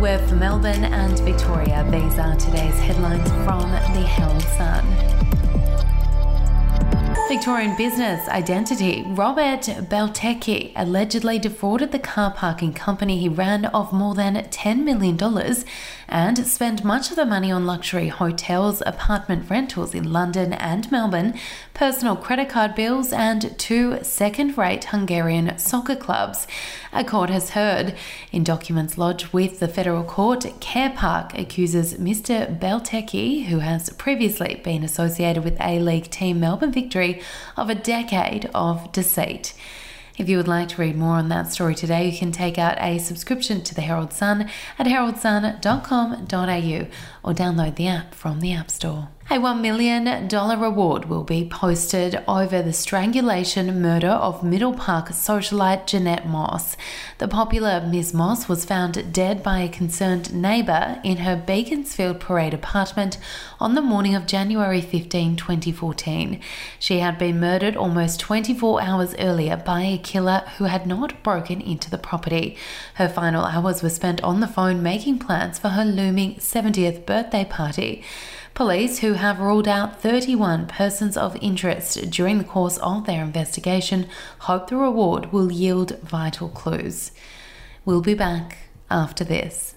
We're for Melbourne and Victoria. These are today's headlines from the Herald Sun. Victorian business identity Robert Belteky allegedly defrauded the car parking company he ran of more than $10 million and spent much of the money on luxury hotels, apartment rentals in London and Melbourne, personal credit card bills, and two second rate Hungarian soccer clubs. A court has heard. In documents lodged with the federal court, Care Park accuses Mr. Belteky, who has previously been associated with A League team Melbourne Victory, of a decade of deceit. If you would like to read more on that story today, you can take out a subscription to the Herald Sun at heraldsun.com.au or download the app from the App Store. A $1 million reward will be posted over the strangulation murder of Middle Park socialite Jeanette Moss. The popular Miss Moss was found dead by a concerned neighbour in her Beaconsfield Parade apartment on the morning of January 15, 2014. She had been murdered almost 24 hours earlier by a killer who had not broken into the property. Her final hours were spent on the phone making plans for her looming 70th birthday party. Police, who have ruled out 31 persons of interest during the course of their investigation, hope the reward will yield vital clues. We'll be back after this.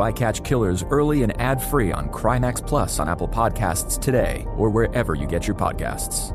I Catch Killers early and ad free on Crimex Plus on Apple Podcasts today or wherever you get your podcasts.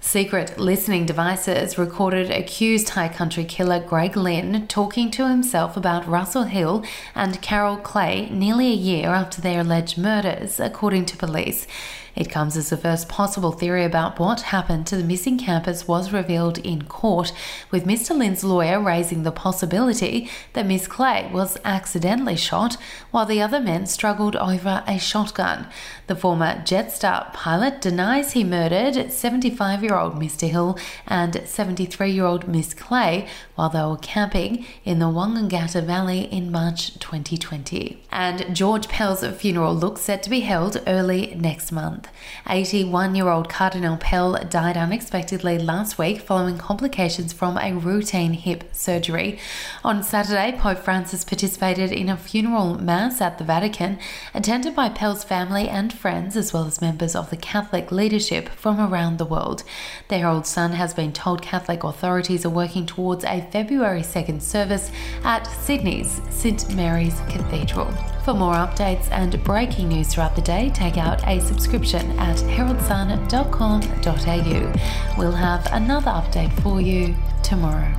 Secret listening devices recorded accused High Country killer Greg Lynn talking to himself about Russell Hill and Carol Clay nearly a year after their alleged murders, according to police. It comes as the first possible theory about what happened to the missing campus was revealed in court, with Mr. Lynn's lawyer raising the possibility that Miss Clay was accidentally shot while the other men struggled over a shotgun. The former Jetstar pilot denies he murdered 75 year old Mr. Hill and 73 year old Miss Clay while they were camping in the Wonnangatta Valley in March 2020. And George Pell's funeral looks set to be held early next month. 81 year old Cardinal Pell died unexpectedly last week following complications from a routine hip surgery. On Saturday, Pope Francis participated in a funeral mass at the Vatican, attended by Pell's family and friends, as well as members of the Catholic leadership from around the world. The Herald Sun has been told Catholic authorities are working towards a February 2nd service at Sydney's St Mary's Cathedral. For more updates and breaking news throughout the day, take out a subscription at heraldsun.com.au. We'll have another update for you tomorrow.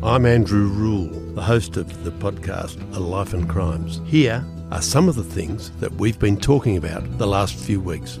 I'm Andrew Rule, the host of the podcast A Life and Crimes. Here are some of the things that we've been talking about the last few weeks.